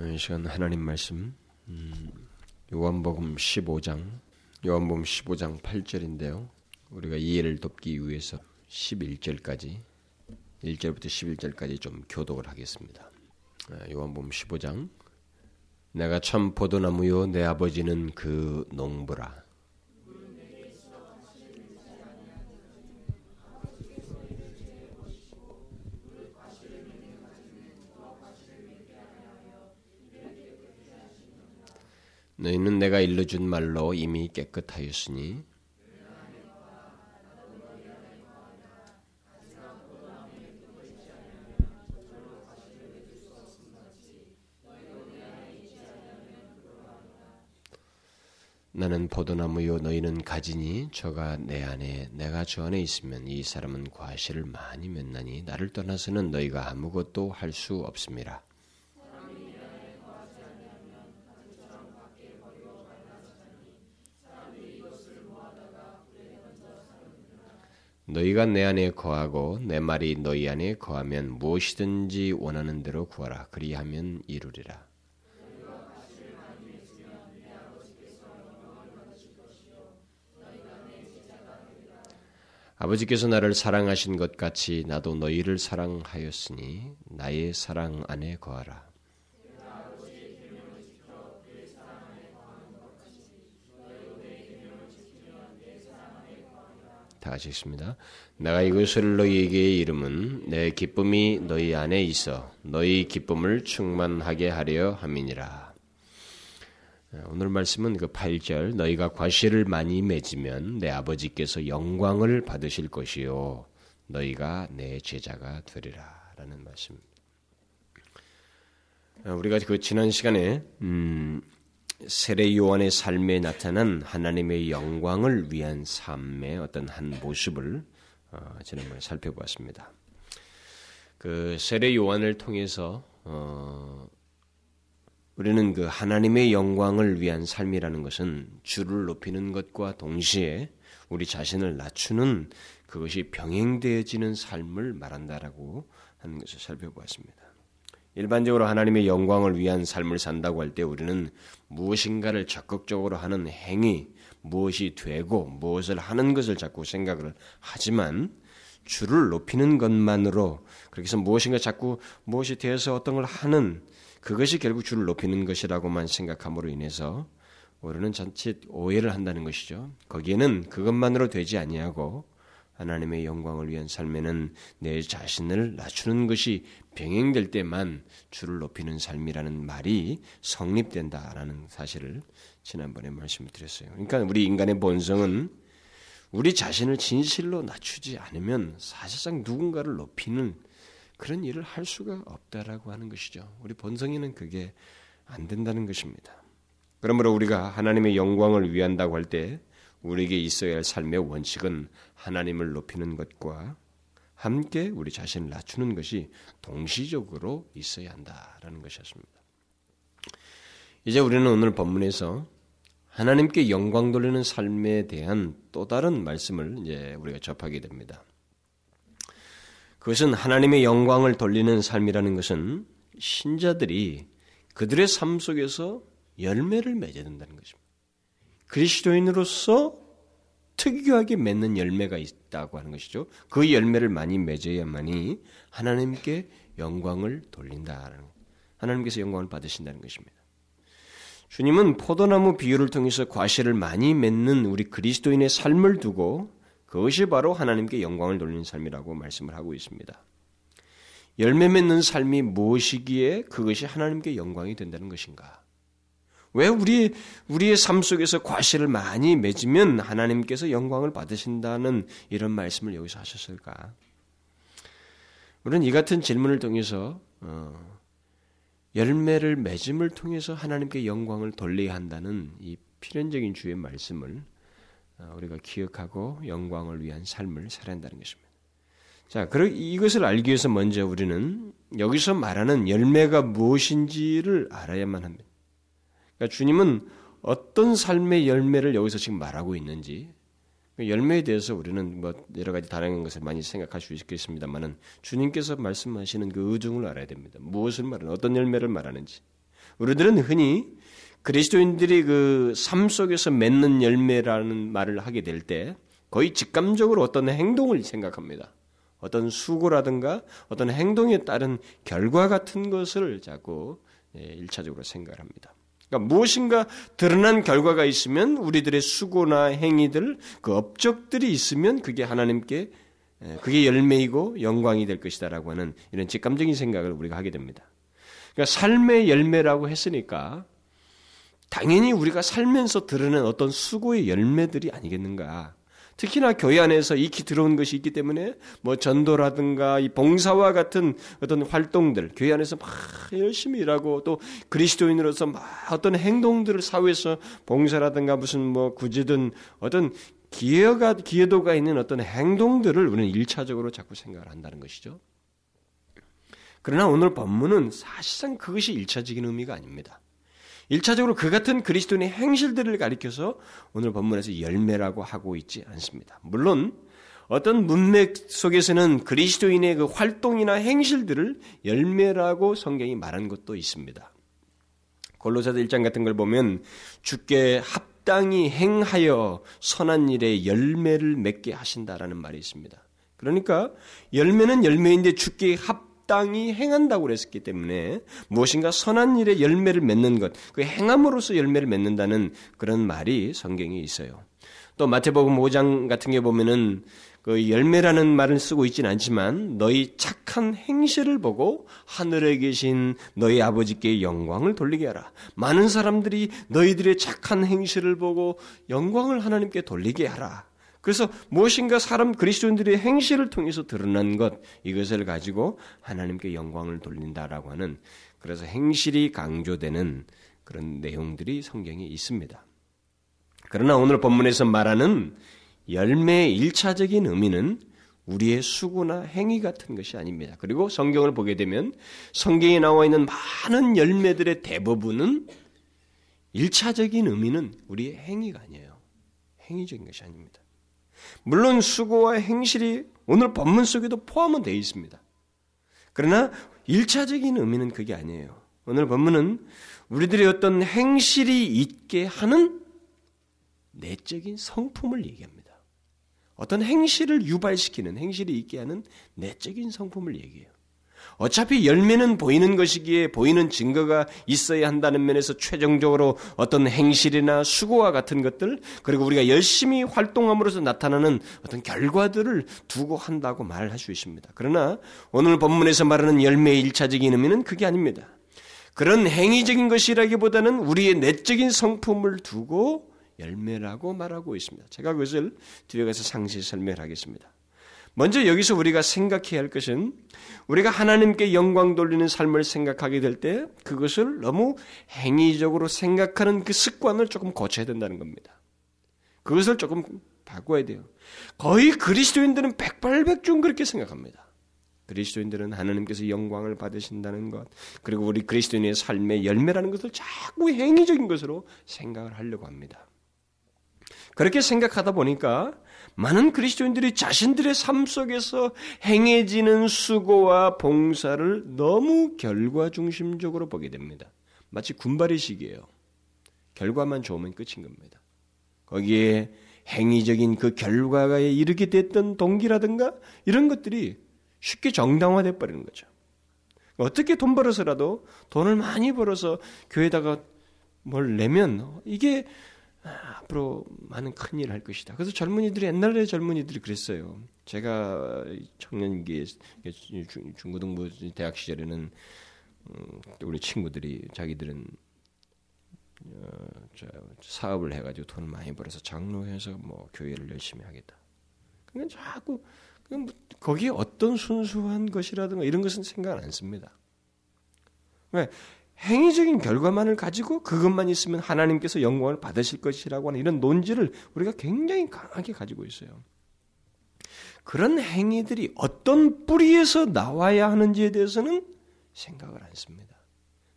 이 시간 하나님 말씀 음, 요한복음 15장 요한복음 15장 8절인데요. 우리가 이해를 돕기 위해서 11절까지 1절부터 11절까지 좀 교독을 하겠습니다. 아, 요한복음 15장 내가 참 포도나무요 내 아버지는 그 농부라 너희는 내가 일러준 말로 이미 깨끗하였으니 나는 포도나무요 너희는 가지니 저가 내 안에 내가 저 안에 있으면 이 사람은 과실을 많이 맺나니 나를 떠나서는 너희가 아무것도 할 수 없습니다. 너희가 내 안에 거하고 내 말이 너희 안에 거하면 무엇이든지 원하는 대로 구하라 그리하면 이루리라. 아버지께서 나를 사랑하신 것 같이 나도 너희를 사랑하였으니 나의 사랑 안에 거하라. 다 같이 읽습니다. 내가 이것을 너희에게 이름은 내 기쁨이 너희 안에 있어 너희 기쁨을 충만하게 하려 함이니라. 오늘 말씀은 그 8절 너희가 과실을 많이 맺으면 내 아버지께서 영광을 받으실 것이요 너희가 내 제자가 되리라라는 말씀입니다. 우리가 그 지난 시간에 음, 세례 요한의 삶에 나타난 하나님의 영광을 위한 삶의 어떤 한 모습을 어, 지난번에 살펴보았습니다. 그 세례 요한을 통해서 어, 우리는 그 하나님의 영광을 위한 삶이라는 것은 주를 높이는 것과 동시에 우리 자신을 낮추는 그것이 병행되어지는 삶을 말한다라고 하는 것을 살펴보았습니다. 일반적으로 하나님의 영광을 위한 삶을 산다고 할 때 우리는 무엇인가를 적극적으로 하는 행위, 무엇이 되고 무엇을 하는 것을 자꾸 생각을 하지만 주를 높이는 것만으로 그렇게 해서 무엇인가 자꾸 무엇이 되어서 어떤 걸 하는 그것이 결국 주를 높이는 것이라고만 생각함으로 인해서 우리는 전체 오해를 한다는 것이죠. 거기에는 그것만으로 되지 아니하고 하나님의 영광을 위한 삶에는 내 자신을 낮추는 것이 병행될 때만 주를 높이는 삶이라는 말이 성립된다라는 사실을 지난번에 말씀을 드렸어요. 그러니까 우리 인간의 본성은 우리 자신을 진실로 낮추지 않으면 사실상 누군가를 높이는 그런 일을 할 수가 없다라고 하는 것이죠. 우리 본성에는 그게 안 된다는 것입니다. 그러므로 우리가 하나님의 영광을 위한다고 할 때 우리에게 있어야 할 삶의 원칙은 하나님을 높이는 것과 함께 우리 자신을 낮추는 것이 동시적으로 있어야 한다라는 것이었습니다. 이제 우리는 오늘 본문에서 하나님께 영광 돌리는 삶에 대한 또 다른 말씀을 이제 우리가 접하게 됩니다. 그것은 하나님의 영광을 돌리는 삶이라는 것은 신자들이 그들의 삶 속에서 열매를 맺어야 된다는 것입니다. 그리스도인으로서 특유하게 맺는 열매가 있다고 하는 것이죠. 그 열매를 많이 맺어야만이 하나님께 영광을 돌린다라는 하나님께서 영광을 받으신다는 것입니다. 주님은 포도나무 비유를 통해서 과실을 많이 맺는 우리 그리스도인의 삶을 두고 그것이 바로 하나님께 영광을 돌리는 삶이라고 말씀을 하고 있습니다. 열매 맺는 삶이 무엇이기에 그것이 하나님께 영광이 된다는 것인가? 왜 우리 우리의 삶 속에서 과실을 많이 맺으면 하나님께서 영광을 받으신다는 이런 말씀을 여기서 하셨을까? 우리는 이 같은 질문을 통해서 어, 열매를 맺음을 통해서 하나님께 영광을 돌려야 한다는 이 필연적인 주의 말씀을 어, 우리가 기억하고 영광을 위한 삶을 살아야 한다는 것입니다. 자, 이것을 알기 위해서 먼저 우리는 여기서 말하는 열매가 무엇인지를 알아야만 합니다. 그러니까 주님은 어떤 삶의 열매를 여기서 지금 말하고 있는지 그 열매에 대해서 우리는 뭐 여러 가지 다른 것을 많이 생각할 수 있겠습니다만은 주님께서 말씀하시는 그 의중을 알아야 됩니다. 무엇을 말하는 어떤 열매를 말하는지 우리들은 흔히 그리스도인들이 그 삶 속에서 맺는 열매라는 말을 하게 될 때 거의 직감적으로 어떤 행동을 생각합니다. 어떤 수고라든가 어떤 행동에 따른 결과 같은 것을 자꾸 예, 일차적으로 생각을 합니다. 그러니까 무엇인가 드러난 결과가 있으면 우리들의 수고나 행위들, 그 업적들이 있으면 그게 하나님께 예, 그게 열매이고 영광이 될 것이다라고 하는 이런 직감적인 생각을 우리가 하게 됩니다. 그러니까 삶의 열매라고 했으니까 당연히 우리가 살면서 드러낸 어떤 수고의 열매들이 아니겠는가. 특히나 교회 안에서 익히 들어온 것이 있기 때문에 뭐 전도라든가 이 봉사와 같은 어떤 활동들, 교회 안에서 막 열심히 일하고 또 그리스도인으로서 막 어떤 행동들을 사회에서 봉사라든가 무슨 뭐 구제든 어떤 기여가 기여도가 있는 어떤 행동들을 우리는 일차적으로 자꾸 생각을 한다는 것이죠. 그러나 오늘 본문은 사실상 그것이 일차적인 의미가 아닙니다. 일차적으로 그 같은 그리스도인의 행실들을 가리켜서 오늘 본문에서 열매라고 하고 있지 않습니다. 물론 어떤 문맥 속에서는 그리스도인의 그 활동이나 행실들을 열매라고 성경이 말한 것도 있습니다. 골로사서 1장 같은 걸 보면 주께 합당히 행하여 선한 일에 열매를 맺게 하신다라는 말이 있습니다. 그러니까 열매는 열매인데 주께 합 마땅히 행한다고 그랬기 때문에 무엇인가 선한 일에 열매를 맺는 것, 그 행함으로써 열매를 맺는다는 그런 말이 성경에 있어요. 또 마태복음 5장 같은 게 보면은 그 열매라는 말을 쓰고 있지는 않지만 너희 착한 행실을 보고 하늘에 계신 너희 아버지께 영광을 돌리게 하라. 많은 사람들이 너희들의 착한 행실을 보고 영광을 하나님께 돌리게 하라. 그래서 무엇인가 사람 그리스도인들의 행실을 통해서 드러난 것 이것을 가지고 하나님께 영광을 돌린다라고 하는 그래서 행실이 강조되는 그런 내용들이 성경에 있습니다. 그러나 오늘 본문에서 말하는 열매의 일차적인 의미는 우리의 수고나 행위 같은 것이 아닙니다. 그리고 성경을 보게 되면 성경에 나와 있는 많은 열매들의 대부분은 일차적인 의미는 우리의 행위가 아니에요. 행위적인 것이 아닙니다. 물론 수고와 행실이 오늘 본문 속에도 포함은 되어 있습니다. 그러나 일차적인 의미는 그게 아니에요. 오늘 본문은 우리들의 어떤 행실이 있게 하는 내적인 성품을 얘기합니다. 어떤 행실을 유발시키는 행실이 있게 하는 내적인 성품을 얘기해요. 어차피 열매는 보이는 것이기에 보이는 증거가 있어야 한다는 면에서 최종적으로 어떤 행실이나 수고와 같은 것들 그리고 우리가 열심히 활동함으로써 나타나는 어떤 결과들을 두고 한다고 말할 수 있습니다. 그러나 오늘 본문에서 말하는 열매의 일차적인 의미는 그게 아닙니다. 그런 행위적인 것이라기보다는 우리의 내적인 성품을 두고 열매라고 말하고 있습니다. 제가 그것을 뒤에 가서 상세히 설명하겠습니다. 먼저 여기서 우리가 생각해야 할 것은 우리가 하나님께 영광 돌리는 삶을 생각하게 될 때 그것을 너무 행위적으로 생각하는 그 습관을 조금 고쳐야 된다는 겁니다. 그것을 조금 바꿔야 돼요. 거의 그리스도인들은 백발백중 그렇게 생각합니다. 그리스도인들은 하나님께서 영광을 받으신다는 것, 그리고 우리 그리스도인의 삶의 열매라는 것을 자꾸 행위적인 것으로 생각을 하려고 합니다. 그렇게 생각하다 보니까 많은 그리스도인들이 자신들의 삶 속에서 행해지는 수고와 봉사를 너무 결과 중심적으로 보게 됩니다. 마치 군발의식이에요. 결과만 좋으면 끝인 겁니다. 거기에 행위적인 그 결과에 이르게 됐던 동기라든가 이런 것들이 쉽게 정당화돼 버리는 거죠. 어떻게 돈 벌어서라도 돈을 많이 벌어서 교회에다가 뭘 내면 이게 앞으로 많은 큰 일을 할 것이다. 그래서 젊은이들이 옛날에 젊은이들이 그랬어요. 제가 청년기에 중고등부 대학 시절에는 음, 우리 친구들이 자기들은 어, 사업을 해가지고 돈을 많이 벌어서 장로해서 뭐 교회를 열심히 하겠다. 그냥 자꾸 뭐 거기에 어떤 순수한 것이라든가 이런 것은 생각 안 씁니다. 왜 행위적인 결과만을 가지고 그것만 있으면 하나님께서 영광을 받으실 것이라고 하는 이런 논지를 우리가 굉장히 강하게 가지고 있어요. 그런 행위들이 어떤 뿌리에서 나와야 하는지에 대해서는 생각을 안 씁니다.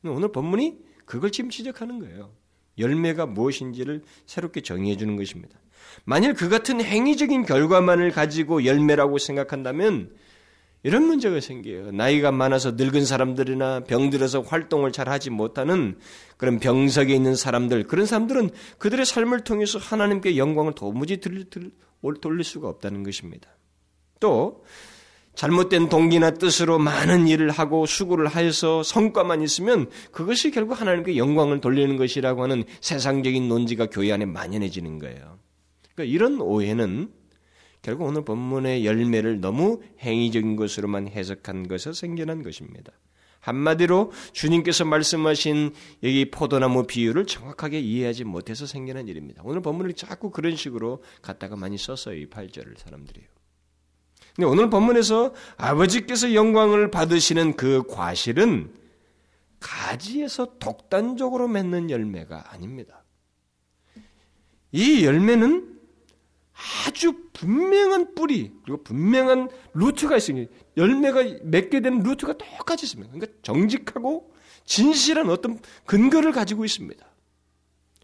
오늘 본문이 그걸 지금 지적하는 거예요. 열매가 무엇인지를 새롭게 정의해 주는 것입니다. 만일 그 같은 행위적인 결과만을 가지고 열매라고 생각한다면 이런 문제가 생겨요. 나이가 많아서 늙은 사람들이나 병들어서 활동을 잘 하지 못하는 그런 병석에 있는 사람들, 그런 사람들은 그들의 삶을 통해서 하나님께 영광을 도무지 돌릴, 돌릴 수가 없다는 것입니다. 또, 잘못된 동기나 뜻으로 많은 일을 하고 수고를 하여서 성과만 있으면 그것이 결국 하나님께 영광을 돌리는 것이라고 하는 세상적인 논지가 교회 안에 만연해지는 거예요. 그러니까 이런 오해는 결국 오늘 본문의 열매를 너무 행위적인 것으로만 해석한 것에서 생겨난 것입니다. 한마디로 주님께서 말씀하신 여기 포도나무 비유를 정확하게 이해하지 못해서 생겨난 일입니다. 오늘 본문을 자꾸 그런 식으로 갖다가 많이 썼어요. 이 8절을 사람들이요. 근데 오늘 본문에서 아버지께서 영광을 받으시는 그 과실은 가지에서 독단적으로 맺는 열매가 아닙니다. 이 열매는 아주 분명한 뿌리 그리고 분명한 루트가 있습니다. 열매가 맺게 되는 루트가 똑같이 있습니다. 그러니까 정직하고 진실한 어떤 근거를 가지고 있습니다.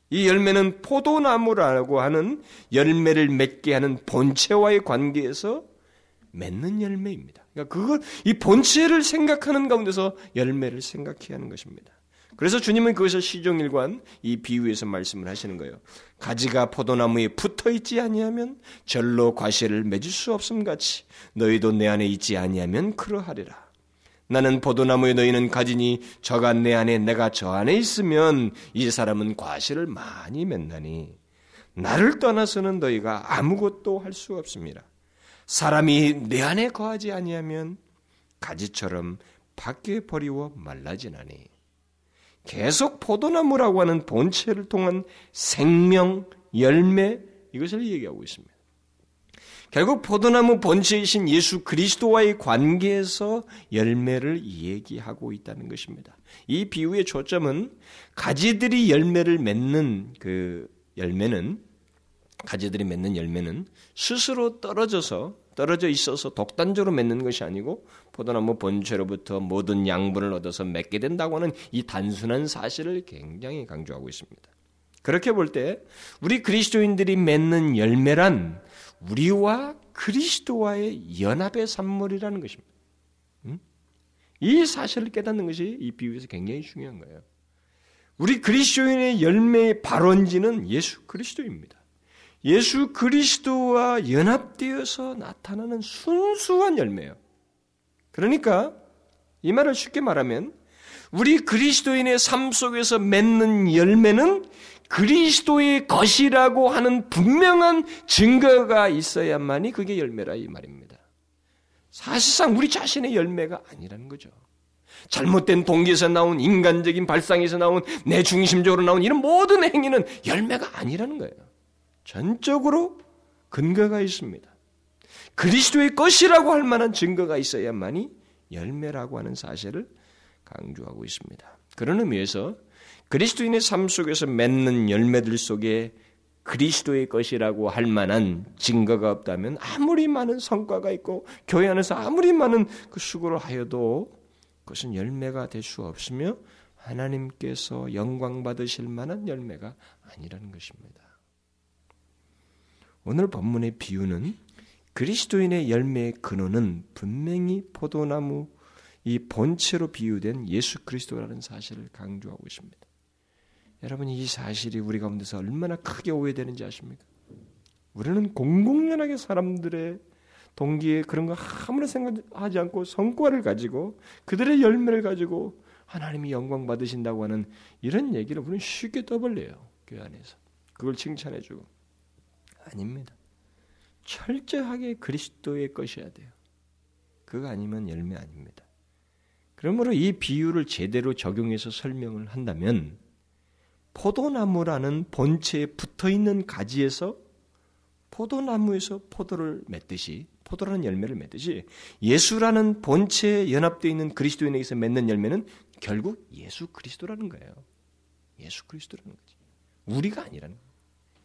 이 열매는 포도나무라고 하는 열매를 맺게 하는 본체와의 관계에서 맺는 열매입니다. 그러니까 그걸 이 본체를 생각하는 가운데서 열매를 생각해야 하는 것입니다. 그래서 주님은 그것을 시종일관 이 비유에서 말씀을 하시는 거예요. 가지가 포도나무에 붙어 있지 아니하면 절로 과실을 맺을 수 없음 같이 너희도 내 안에 있지 아니하면 그러하리라. 나는 포도나무에 너희는 가지니 저가 내 안에 내가 저 안에 있으면 이 사람은 과실을 많이 맺나니 나를 떠나서는 너희가 아무것도 할 수 없습니다. 사람이 내 안에 거하지 아니하면 가지처럼 밖에 버리워 말라지나니 계속 포도나무라고 하는 본체를 통한 생명, 열매 이것을 얘기하고 있습니다. 결국 포도나무 본체이신 예수 그리스도와의 관계에서 열매를 얘기하고 있다는 것입니다. 이 비유의 초점은 가지들이 열매를 맺는 그 열매는 가지들이 맺는 열매는 스스로 떨어져서 떨어져 있어서 독단적으로 맺는 것이 아니고 포도나무 본체로부터 모든 양분을 얻어서 맺게 된다고 하는 이 단순한 사실을 굉장히 강조하고 있습니다. 그렇게 볼 때 우리 그리스도인들이 맺는 열매란 우리와 그리스도와의 연합의 산물이라는 것입니다. 음? 이 사실을 깨닫는 것이 이 비유에서 굉장히 중요한 거예요. 우리 그리스도인의 열매의 발원지는 예수 그리스도입니다. 예수 그리스도와 연합되어서 나타나는 순수한 열매예요. 그러니까 이 말을 쉽게 말하면 우리 그리스도인의 삶 속에서 맺는 열매는 그리스도의 것이라고 하는 분명한 증거가 있어야만이 그게 열매라 이 말입니다. 사실상 우리 자신의 열매가 아니라는 거죠. 잘못된 동기에서 나온 인간적인 발상에서 나온 내 중심적으로 나온 이런 모든 행위는 열매가 아니라는 거예요. 전적으로 근거가 있습니다. 그리스도의 것이라고 할 만한 증거가 있어야만이 열매라고 하는 사실을 강조하고 있습니다. 그런 의미에서 그리스도인의 삶 속에서 맺는 열매들 속에 그리스도의 것이라고 할 만한 증거가 없다면 아무리 많은 성과가 있고 교회 안에서 아무리 많은 그 수고를 하여도 그것은 열매가 될 수 없으며 하나님께서 영광 받으실 만한 열매가 아니라는 것입니다. 오늘 본문의 비유는 그리스도인의 열매의 근원은 분명히 포도나무 이 본체로 비유된 예수 그리스도라는 사실을 강조하고 있습니다. 여러분 이 사실이 우리 가운데서 얼마나 크게 오해되는지 아십니까? 우리는 공공연하게 사람들의 동기에 그런 거 아무런 생각하지 않고 성과를 가지고 그들의 열매를 가지고 하나님이 영광 받으신다고 하는 이런 얘기를 우리는 쉽게 떠벌려요. 교회 안에서. 그걸 칭찬해주고. 아닙니다. 철저하게 그리스도의 것이어야 돼요. 그거 아니면 열매 아닙니다. 그러므로 이 비유를 제대로 적용해서 설명을 한다면 포도나무라는 본체에 붙어 있는 가지에서 포도나무에서 포도를 맺듯이 포도라는 열매를 맺듯이 예수라는 본체에 연합되어 있는 그리스도인에게서 맺는 열매는 결국 예수 그리스도라는 거예요. 예수 그리스도라는 거지. 우리가 아니라는 거예요.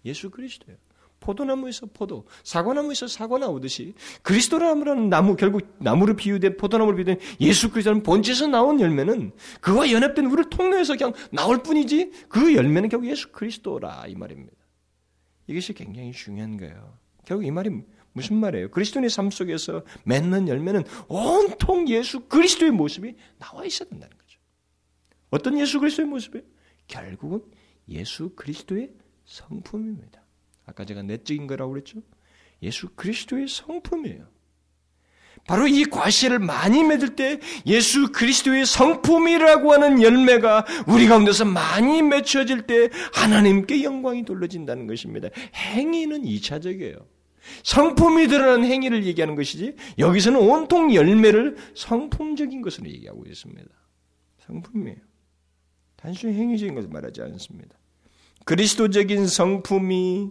예수 그리스도예요. 포도나무에서 포도, 사과나무에서 사과 나오듯이 그리스도라는 나무 결국 나무를 비유된 포도나무를 비유된 예수 그리스도는 본체에서 나온 열매는 그와 연합된 우리를 통로해서 그냥 나올 뿐이지 그 열매는 결국 예수 그리스도라 이 말입니다. 이것이 굉장히 중요한 거예요. 결국 이 말이 무슨 말이에요? 그리스도인의 삶 속에서 맺는 열매는 온통 예수 그리스도의 모습이 나와 있어야 된다는 거죠. 어떤 예수 그리스도의 모습이에요? 결국은 예수 그리스도의 성품입니다. 아까 제가 내적인 거라고 그랬죠? 예수 그리스도의 성품이에요. 바로 이 과실을 많이 맺을 때 예수 그리스도의 성품이라고 하는 열매가 우리 가운데서 많이 맺혀질 때 하나님께 영광이 돌려진다는 것입니다. 행위는 이차적이에요. 성품이 드러난 행위를 얘기하는 것이지 여기서는 온통 열매를 성품적인 것으로 얘기하고 있습니다. 성품이에요. 단순히 행위적인 것을 말하지 않습니다. 그리스도적인 성품이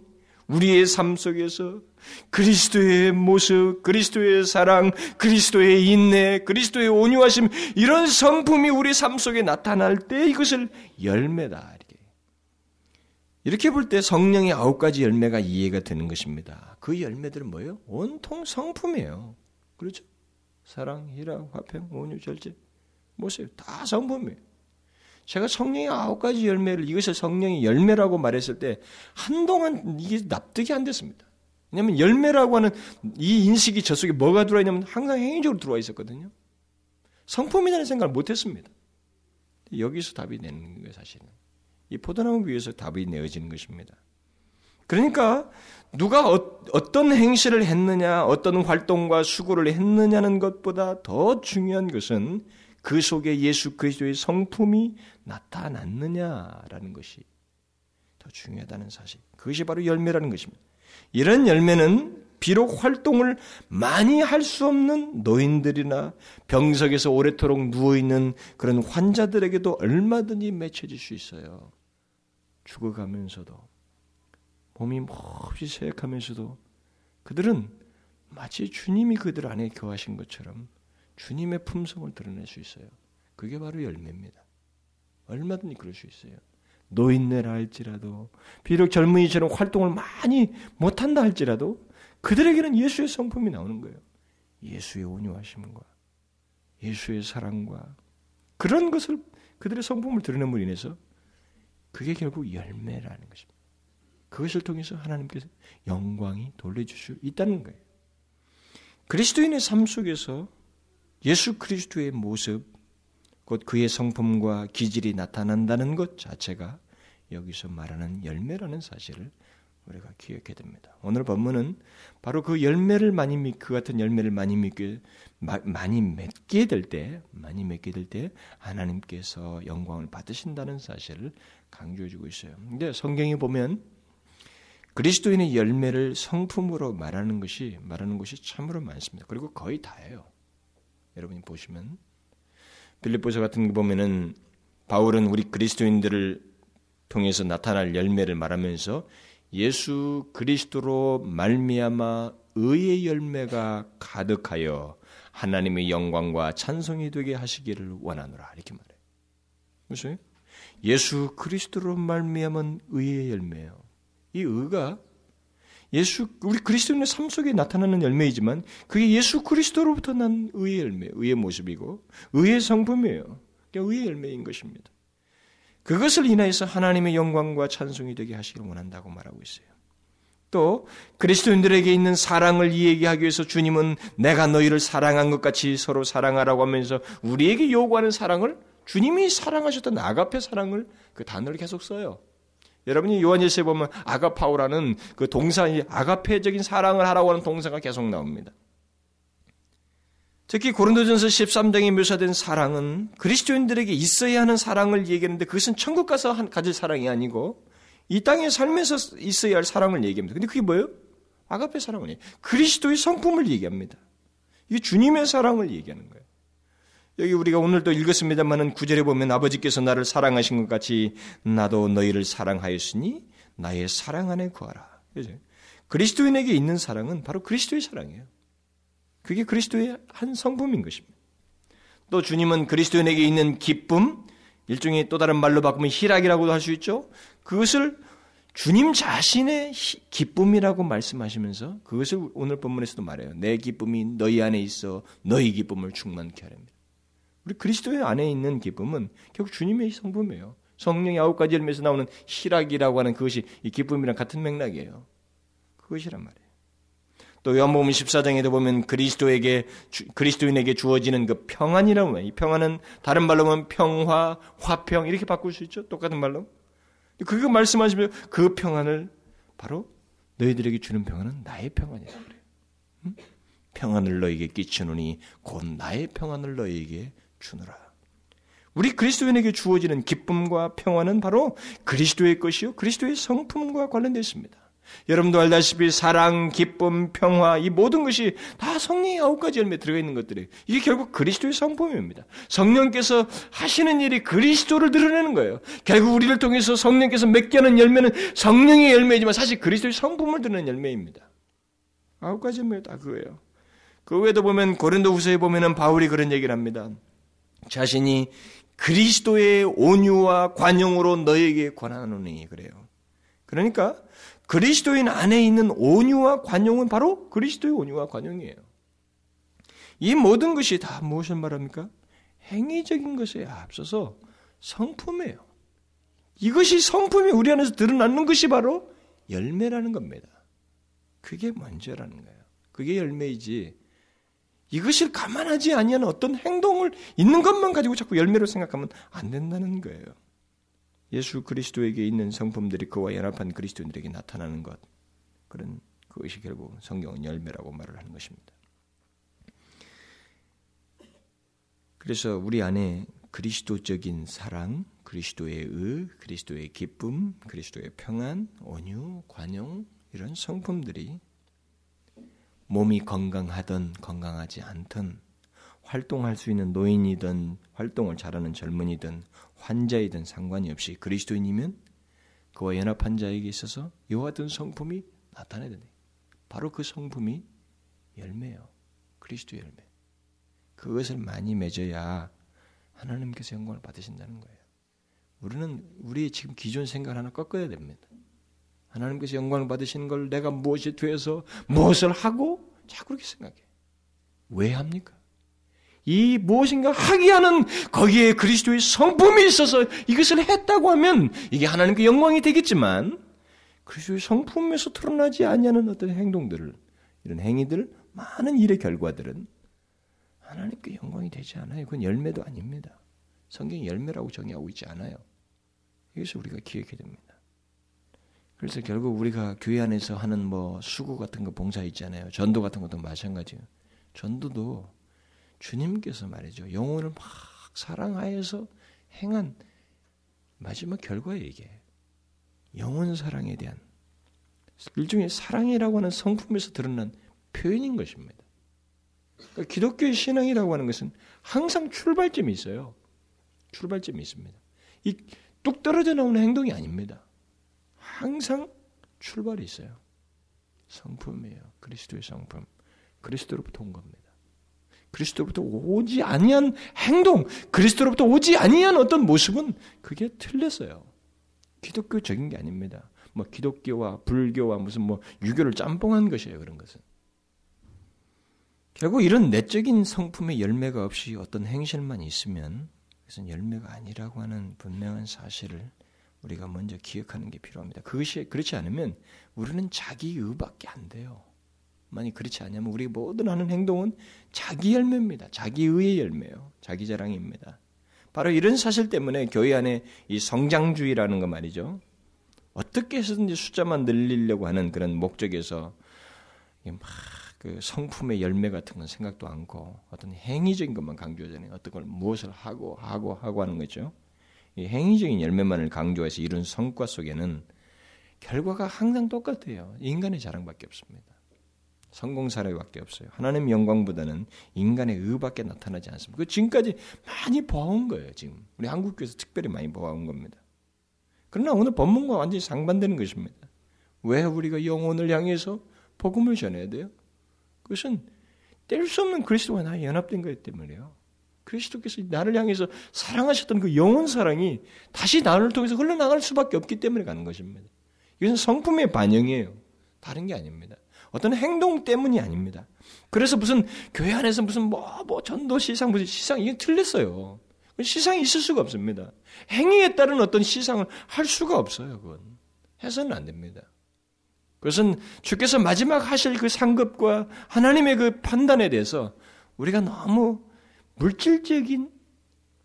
우리의 삶 속에서 그리스도의 모습, 그리스도의 사랑, 그리스도의 인내, 그리스도의 온유하심 이런 성품이 우리 삶 속에 나타날 때 이것을 열매다. 이렇게 이렇게 볼 때 성령의 아홉 가지 열매가 이해가 되는 것입니다. 그 열매들은 뭐예요? 온통 성품이에요. 그렇죠? 사랑, 희락, 화평, 온유, 절제, 모습 다 성품이에요. 제가 성령의 아홉 가지 열매를 이것을 성령의 열매라고 말했을 때 한동안 이게 납득이 안 됐습니다. 왜냐하면 열매라고 하는 이 인식이 저 속에 뭐가 들어와 있냐면 항상 행위적으로 들어와 있었거든요. 성품이라는 생각을 못 했습니다. 여기서 답이 되는 거예요, 사실은. 이 포도나무 위에서 답이 내어지는 것입니다. 그러니까 누가 어, 떤 행실을 했느냐, 어떤 활동과 수고를 했느냐는 것보다 더 중요한 것은 그 속에 예수 그리스도의 성품이 나타났느냐라는 것이 더 중요하다는 사실. 그것이 바로 열매라는 것입니다. 이런 열매는 비록 활동을 많이 할 수 없는 노인들이나 병석에서 오래도록 누워있는 그런 환자들에게도 얼마든지 맺혀질 수 있어요. 죽어가면서도, 몸이 몹시 쇠약하면서도 그들은 마치 주님이 그들 안에 거하신 것처럼 주님의 품성을 드러낼 수 있어요. 그게 바로 열매입니다. 얼마든지 그럴 수 있어요. 노인네라 할지라도 비록 젊은이처럼 활동을 많이 못한다 할지라도 그들에게는 예수의 성품이 나오는 거예요. 예수의 온유하심과 예수의 사랑과 그런 것을 그들의 성품을 드러냄으로 인해서 그게 결국 열매라는 것입니다. 그것을 통해서 하나님께서 영광이 돌려줄 수 있다는 거예요. 그리스도인의 삶 속에서 예수 그리스도의 모습, 곧 그의 성품과 기질이 나타난다는 것 자체가 여기서 말하는 열매라는 사실을 우리가 기억해야 됩니다. 오늘 본문은 바로 그 열매를 많이 믿, 그 같은 열매를 많이 믿게, 많이 맺게 될 때, 많이 맺게 될 때, 하나님께서 영광을 받으신다는 사실을 강조해주고 있어요. 근데 성경에 보면 그리스도인의 열매를 성품으로 말하는 것이, 말하는 것이 참으로 많습니다. 그리고 거의 다예요. 여러분이 보시면 빌립보서 같은 거 보면은 바울은 우리 그리스도인들을 통해서 나타날 열매를 말하면서 예수 그리스도로 말미암아 의의 열매가 가득하여 하나님의 영광과 찬송이 되게 하시기를 원하노라 이렇게 말해요. 무슨 예수 그리스도로 말미암은 의의 열매예요. 이 의가 예수 우리 그리스도인의 삶 속에 나타나는 열매이지만 그게 예수 그리스도로부터 난 의의 열매, 의의 모습이고 의의 성품이에요. 의의 열매인 것입니다. 그것을 인하여서 하나님의 영광과 찬송이 되게 하시길 원한다고 말하고 있어요. 또 그리스도인들에게 있는 사랑을 이야기하기 위해서 주님은 내가 너희를 사랑한 것 같이 서로 사랑하라고 하면서 우리에게 요구하는 사랑을 주님이 사랑하셨던 아가페 사랑을 그 단어를 계속 써요. 여러분이 요한일서에 보면 아가파오라는 그 동사, 아가페적인 사랑을 하라고 하는 동사가 계속 나옵니다. 특히 고린도전서 13장에 묘사된 사랑은 그리스도인들에게 있어야 하는 사랑을 얘기하는데 그것은 천국 가서 가질 사랑이 아니고 이 땅에 살면서 있어야 할 사랑을 얘기합니다. 근데 그게 뭐예요? 아가페 사랑을 그리스도의 성품을 얘기합니다. 이게 주님의 사랑을 얘기하는 거예요. 여기 우리가 오늘도 읽었습니다만은 구절에 보면 아버지께서 나를 사랑하신 것 같이 나도 너희를 사랑하였으니 나의 사랑 안에 거하라. 그죠? 그리스도인에게 있는 사랑은 바로 그리스도의 사랑이에요. 그게 그리스도의 한 성품인 것입니다. 또 주님은 그리스도인에게 있는 기쁨, 일종의 또 다른 말로 바꾸면 희락이라고도 할 수 있죠. 그것을 주님 자신의 기쁨이라고 말씀하시면서 그것을 오늘 본문에서도 말해요. 내 기쁨이 너희 안에 있어 너희 기쁨을 충만케 하렵니다. 우리 그리스도의 안에 있는 기쁨은 결국 주님의 성품이에요. 성령의 아홉 가지 열매에서 나오는 희락이라고 하는 그것이 이 기쁨이랑 같은 맥락이에요. 그것이란 말이에요. 또 요한복음 14장에도 보면 그리스도에게 그리스도인에게 주어지는 그 평안이라고 해요. 이 평안은 다른 말로 하면 평화, 화평 이렇게 바꿀 수 있죠. 똑같은 말로. 그거 말씀하시면 그 평안을 바로 너희들에게 주는 평안은 나의 평안이라고 그래요. 응? 평안을 너에게 끼치노니 곧 나의 평안을 너에게 주느라. 우리 그리스도인에게 주어지는 기쁨과 평안은 바로 그리스도의 것이요 그리스도의 성품과 관련되어 있습니다. 여러분도 알다시피 사랑, 기쁨, 평화 이 모든 것이 다 성령의 아홉 가지 열매에 들어가 있는 것들이 이게 결국 그리스도의 성품입니다. 성령께서 하시는 일이 그리스도를 드러내는 거예요. 결국 우리를 통해서 성령께서 맺게 하는 열매는 성령의 열매이지만 사실 그리스도의 성품을 드러내는 열매입니다. 아홉 가지 열매가 다 그거예요. 그 외에도 보면 고린도후서에 보면은 바울이 그런 얘기를 합니다. 자신이 그리스도의 온유와 관용으로 너에게 권하노니 그래요. 그러니까 그리스도인 안에 있는 온유와 관용은 바로 그리스도의 온유와 관용이에요. 이 모든 것이 다 무엇을 말합니까? 행위적인 것에 앞서서 성품이에요. 이것이 성품이 우리 안에서 드러나는 것이 바로 열매라는 겁니다. 그게 먼저라는 거예요. 그게 열매이지. 이것을 감안하지 아니하는 어떤 행동을 있는 것만 가지고 자꾸 열매로 생각하면 안 된다는 거예요. 예수 그리스도에게 있는 성품들이 그와 연합한 그리스도인들에게 나타나는 것 그런 그것이 결국 성경은 열매라고 말을 하는 것입니다. 그래서 우리 안에 그리스도적인 사랑, 그리스도의 의, 그리스도의 기쁨, 그리스도의 평안, 온유, 관용 이런 성품들이 몸이 건강하든 건강하지 않든 활동할 수 있는 노인이든 활동을 잘하는 젊은이든 환자이든 상관이 없이 그리스도인이면 그와 연합한 자에게 있어서 이와 같은 성품이 나타나야 되네. 바로 그 성품이 열매요. 그리스도 열매. 그것을 많이 맺어야 하나님께서 영광을 받으신다는 거예요. 우리는 우리의 지금 기존 생각을 하나 꺾어야 됩니다. 하나님께서 영광을 받으시는 걸 내가 무엇이 되어서 무엇을 하고 자꾸 그렇게 생각해. 왜 합니까? 이 무엇인가 하게 하는 거기에 그리스도의 성품이 있어서 이것을 했다고 하면 이게 하나님께 영광이 되겠지만 그리스도의 성품에서 드러나지 아니하는 어떤 행동들을 이런 행위들 많은 일의 결과들은 하나님께 영광이 되지 않아요. 그건 열매도 아닙니다. 성경이 열매라고 정의하고 있지 않아요. 이것을 우리가 기억해야 됩니다. 그래서 결국 우리가 교회 안에서 하는 뭐 수고 같은 거 봉사 있잖아요. 전도 같은 것도 마찬가지예요. 전도도 주님께서 말이죠. 영혼을 막 사랑하여서 행한 마지막 결과예요, 이게. 영혼 사랑에 대한 일종의 사랑이라고 하는 성품에서 드러난 표현인 것입니다. 그러니까 기독교의 신앙이라고 하는 것은 항상 출발점이 있어요. 출발점이 있습니다. 이 뚝 떨어져 나오는 행동이 아닙니다. 항상 출발이 있어요. 성품이에요. 그리스도의 성품. 그리스도로부터 온 겁니다. 그리스도로부터 오지 아니한 행동, 그리스도로부터 오지 아니한 어떤 모습은 그게 틀렸어요. 기독교적인 게 아닙니다. 뭐 기독교와 불교와 무슨 뭐 유교를 짬뽕한 것이에요. 그런 것은. 결국 이런 내적인 성품의 열매가 없이 어떤 행실만 있으면 그것은 열매가 아니라고 하는 분명한 사실을 우리가 먼저 기억하는 게 필요합니다. 그것이 그렇지 않으면 우리는 자기 의밖에 안 돼요. 만약 그렇지 않으면 우리 모든 하는 행동은 자기 열매입니다. 자기 의의 열매요. 자기 자랑입니다. 바로 이런 사실 때문에 교회 안에 이 성장주의라는 거 말이죠. 어떻게 해서든지 숫자만 늘리려고 하는 그런 목적에서 막 그 성품의 열매 같은 건 생각도 않고 어떤 행위적인 것만 강조하잖아요. 어떤 걸 무엇을 하고 하고 하고 하는 거죠. 이 행위적인 열매만을 강조해서 이룬 성과 속에는 결과가 항상 똑같아요. 인간의 자랑밖에 없습니다. 성공 사례밖에 없어요. 하나님 영광보다는 인간의 의밖에 나타나지 않습니다. 그 지금까지 많이 보아온 거예요. 지금 우리 한국 교회에서 특별히 많이 보아온 겁니다. 그러나 오늘 본문과 완전히 상반되는 것입니다. 왜 우리가 영혼을 향해서 복음을 전해야 돼요? 그것은 뗄 수 없는 그리스도와 나의 연합된 것 때문에요. 그리스도께서 나를 향해서 사랑하셨던 그 영혼 사랑이 다시 나를 통해서 흘러나갈 수밖에 없기 때문에 가는 것입니다. 이것은 성품의 반영이에요. 다른 게 아닙니다. 어떤 행동 때문이 아닙니다. 그래서 무슨 교회 안에서 무슨 뭐, 뭐 전도 시상, 무슨 시상, 이게 틀렸어요. 시상이 있을 수가 없습니다. 행위에 따른 어떤 시상을 할 수가 없어요, 그건. 해서는 안 됩니다. 그것은 주께서 마지막 하실 그 상급과 하나님의 그 판단에 대해서 우리가 너무 물질적인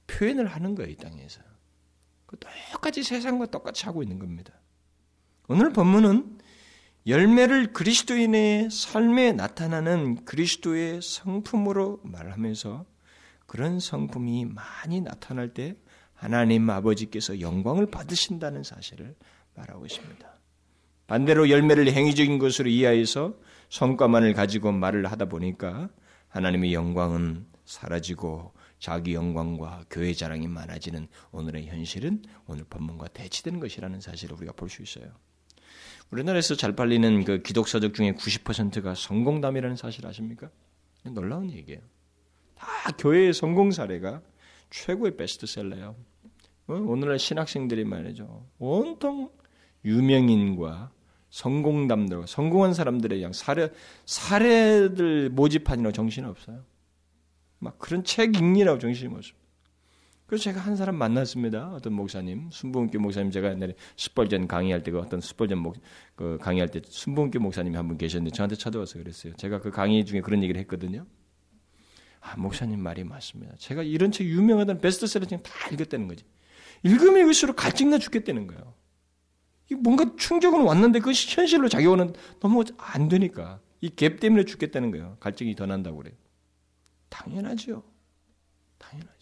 표현을 하는 거예요, 이 땅에서. 그 똑같이 세상과 똑같이 하고 있는 겁니다. 오늘 본문은 열매를 그리스도인의 삶에 나타나는 그리스도의 성품으로 말하면서 그런 성품이 많이 나타날 때 하나님 아버지께서 영광을 받으신다는 사실을 말하고 있습니다. 반대로 열매를 행위적인 것으로 이해해서 성과만을 가지고 말을 하다 보니까 하나님의 영광은 사라지고 자기 영광과 교회 자랑이 많아지는 오늘의 현실은 오늘 본문과 대치되는 것이라는 사실을 우리가 볼 수 있어요. 우리나라에서 잘 팔리는 그 기독서적 중에 90%가 성공담이라는 사실 아십니까? 놀라운 얘기예요. 다 교회의 성공 사례가 최고의 베스트셀러예요. 어? 오늘날 신학생들이 말이죠. 온통 유명인과 성공담들, 성공한 사람들의 양 사례 사례들 모집하느라 정신 없어요. 막 그런 책 읽느라고 정신이 없습니다. 그래서 제가 한 사람 만났습니다. 어떤 목사님, 순복음교 목사님 제가 옛날에 스펄전 강의할 때 그 어떤 스펄전 목, 그 강의할 때 순복음교 목사님이 한 분 계셨는데 저한테 찾아와서 그랬어요. 제가 그 강의 중에 그런 얘기를 했거든요. 아, 목사님 말이 맞습니다. 제가 이런 책 유명하다는 베스트셀러 책다 읽었다는 거지. 읽으면 읽을수록 갈증나 죽겠다는 거예요. 뭔가 충격은 왔는데 그 현실로 작용은 너무 안 되니까 이 갭 때문에 죽겠다는 거예요. 갈증이 더 난다고 그래요. 당연하죠. 당연하죠.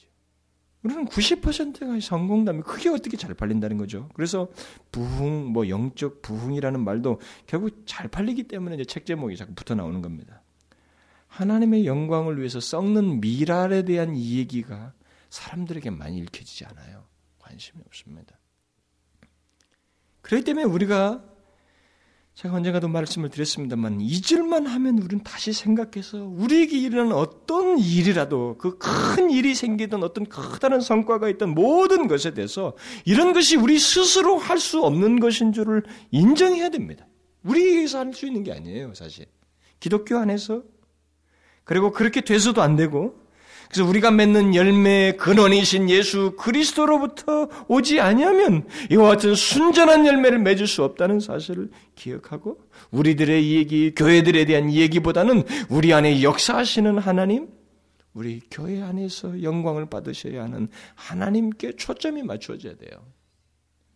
우리는 90%가 성공담이 그게 어떻게 잘 팔린다는 거죠. 그래서 부흥, 뭐 영적 부흥이라는 말도 결국 잘 팔리기 때문에 이제 책 제목이 자꾸 붙어 나오는 겁니다. 하나님의 영광을 위해서 썩는 미랄에 대한 이 얘기가 사람들에게 많이 읽혀지지 않아요. 관심이 없습니다. 그렇기 때문에 우리가 제가 언젠가도 말씀을 드렸습니다만 잊을만 하면 우리는 다시 생각해서 우리에게 일어나는 어떤 일이라도 그 큰 일이 생기든 어떤 커다란 성과가 있던 모든 것에 대해서 이런 것이 우리 스스로 할 수 없는 것인 줄을 인정해야 됩니다. 우리에게서 할 수 있는 게 아니에요, 사실. 기독교 안에서 그리고 그렇게 돼서도 안 되고 그래서 우리가 맺는 열매의 근원이신 예수 그리스도로부터 오지 아니하면 이와 같은 순전한 열매를 맺을 수 없다는 사실을 기억하고 우리들의 얘기, 교회들에 대한 얘기보다는 우리 안에 역사하시는 하나님, 우리 교회 안에서 영광을 받으셔야 하는 하나님께 초점이 맞추어져야 돼요.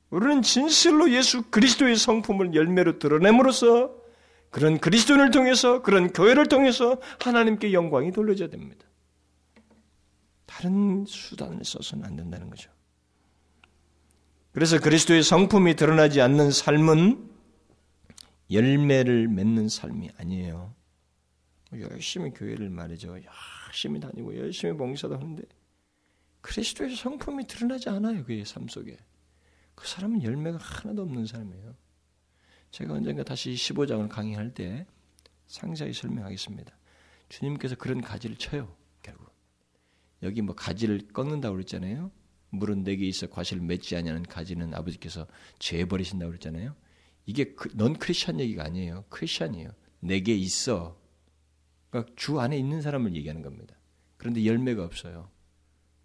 우리는 진실로 예수 그리스도의 성품을 열매로 드러냄으로써 그런 그리스도를 통해서 그런 교회를 통해서 하나님께 영광이 돌려져야 됩니다. 다른 수단을 써서는 안 된다는 거죠. 그래서 그리스도의 성품이 드러나지 않는 삶은 열매를 맺는 삶이 아니에요. 열심히 교회를 말이죠. 열심히 다니고 열심히 봉사도 하는데 그리스도의 성품이 드러나지 않아요. 그의 삶 속에. 그 사람은 열매가 하나도 없는 사람이에요. 제가 언젠가 다시 15장을 강의할 때 상세히 설명하겠습니다. 주님께서 그런 가지를 쳐요. 여기 뭐 가지를 꺾는다고 그랬잖아요. 물은 내게 있어 과실을 맺지 아니하는 가지는 아버지께서 죄 버리신다고 그랬잖아요. 이게 그, 넌 크리스천 얘기가 아니에요. 크리스천이에요. 내게 있어. 그러니까 주 안에 있는 사람을 얘기하는 겁니다. 그런데 열매가 없어요.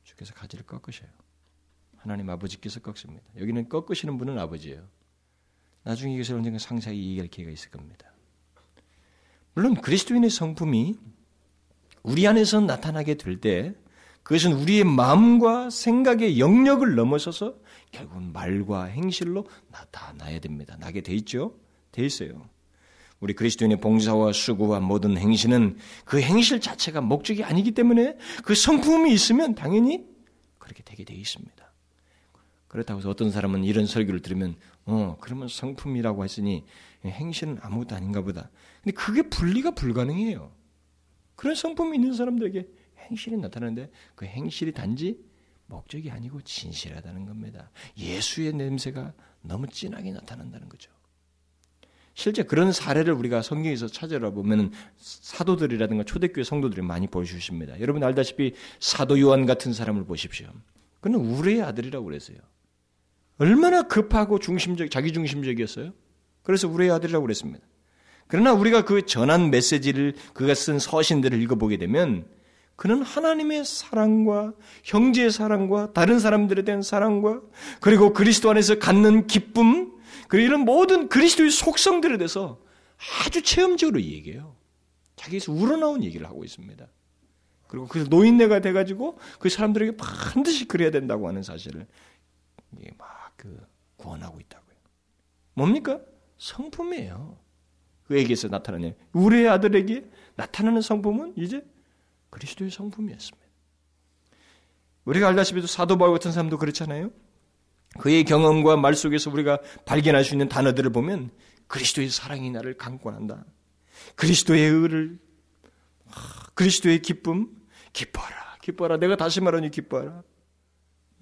주께서 가지를 꺾으셔요. 하나님 아버지께서 꺾습니다. 여기는 꺾으시는 분은 아버지예요. 나중에 이것을 언젠가 상세히 얘기할 기회가 있을 겁니다. 물론 그리스도인의 성품이 우리 안에서 나타나게 될 때 그것은 우리의 마음과 생각의 영역을 넘어서서 결국은 말과 행실로 나타나야 됩니다. 나게 돼 있죠? 돼 있어요. 우리 그리스도인의 봉사와 수고와 모든 행실은 그 행실 자체가 목적이 아니기 때문에 그 성품이 있으면 당연히 그렇게 되게 돼 있습니다. 그렇다고 해서 어떤 사람은 이런 설교를 들으면 어 그러면 성품이라고 했으니 행실은 아무것도 아닌가 보다. 근데 그게 분리가 불가능해요. 그런 성품이 있는 사람들에게 행실이 나타나는데 그 행실이 단지 목적이 아니고 진실하다는 겁니다. 예수의 냄새가 너무 진하게 나타난다는 거죠. 실제 그런 사례를 우리가 성경에서 찾아라 보면 사도들이라든가 초대교회 성도들이 많이 보여주십니다. 여러분 알다시피 사도 요한 같은 사람을 보십시오. 그는 우리의 아들이라고 그랬어요. 얼마나 급하고 중심적, 자기 중심적이었어요. 그래서 우리의 아들이라고 그랬습니다. 그러나 우리가 그 전한 메시지를 그가 쓴 서신들을 읽어보게 되면 그는 하나님의 사랑과 형제의 사랑과 다른 사람들에 대한 사랑과 그리고 그리스도 안에서 갖는 기쁨 그리고 이런 모든 그리스도의 속성들에 대해서 아주 체험적으로 얘기해요. 자기에서 우러나온 얘기를 하고 있습니다. 그리고 그 노인네가 돼가지고 그 사람들에게 반드시 그래야 된다고 하는 사실을 막그 구원하고 있다고요. 뭡니까? 성품이에요. 그에게서 나타나냐. 우리의 아들에게 나타나는 성품은 이제 그리스도의 성품이었습니다. 우리가 알다시피 사도 바울 같은 사람도 그렇잖아요. 그의 경험과 말 속에서 우리가 발견할 수 있는 단어들을 보면 그리스도의 사랑이 나를 강권한다. 그리스도의 의를 그리스도의 기쁨 기뻐라 기뻐라 내가 다시 말하니 기뻐라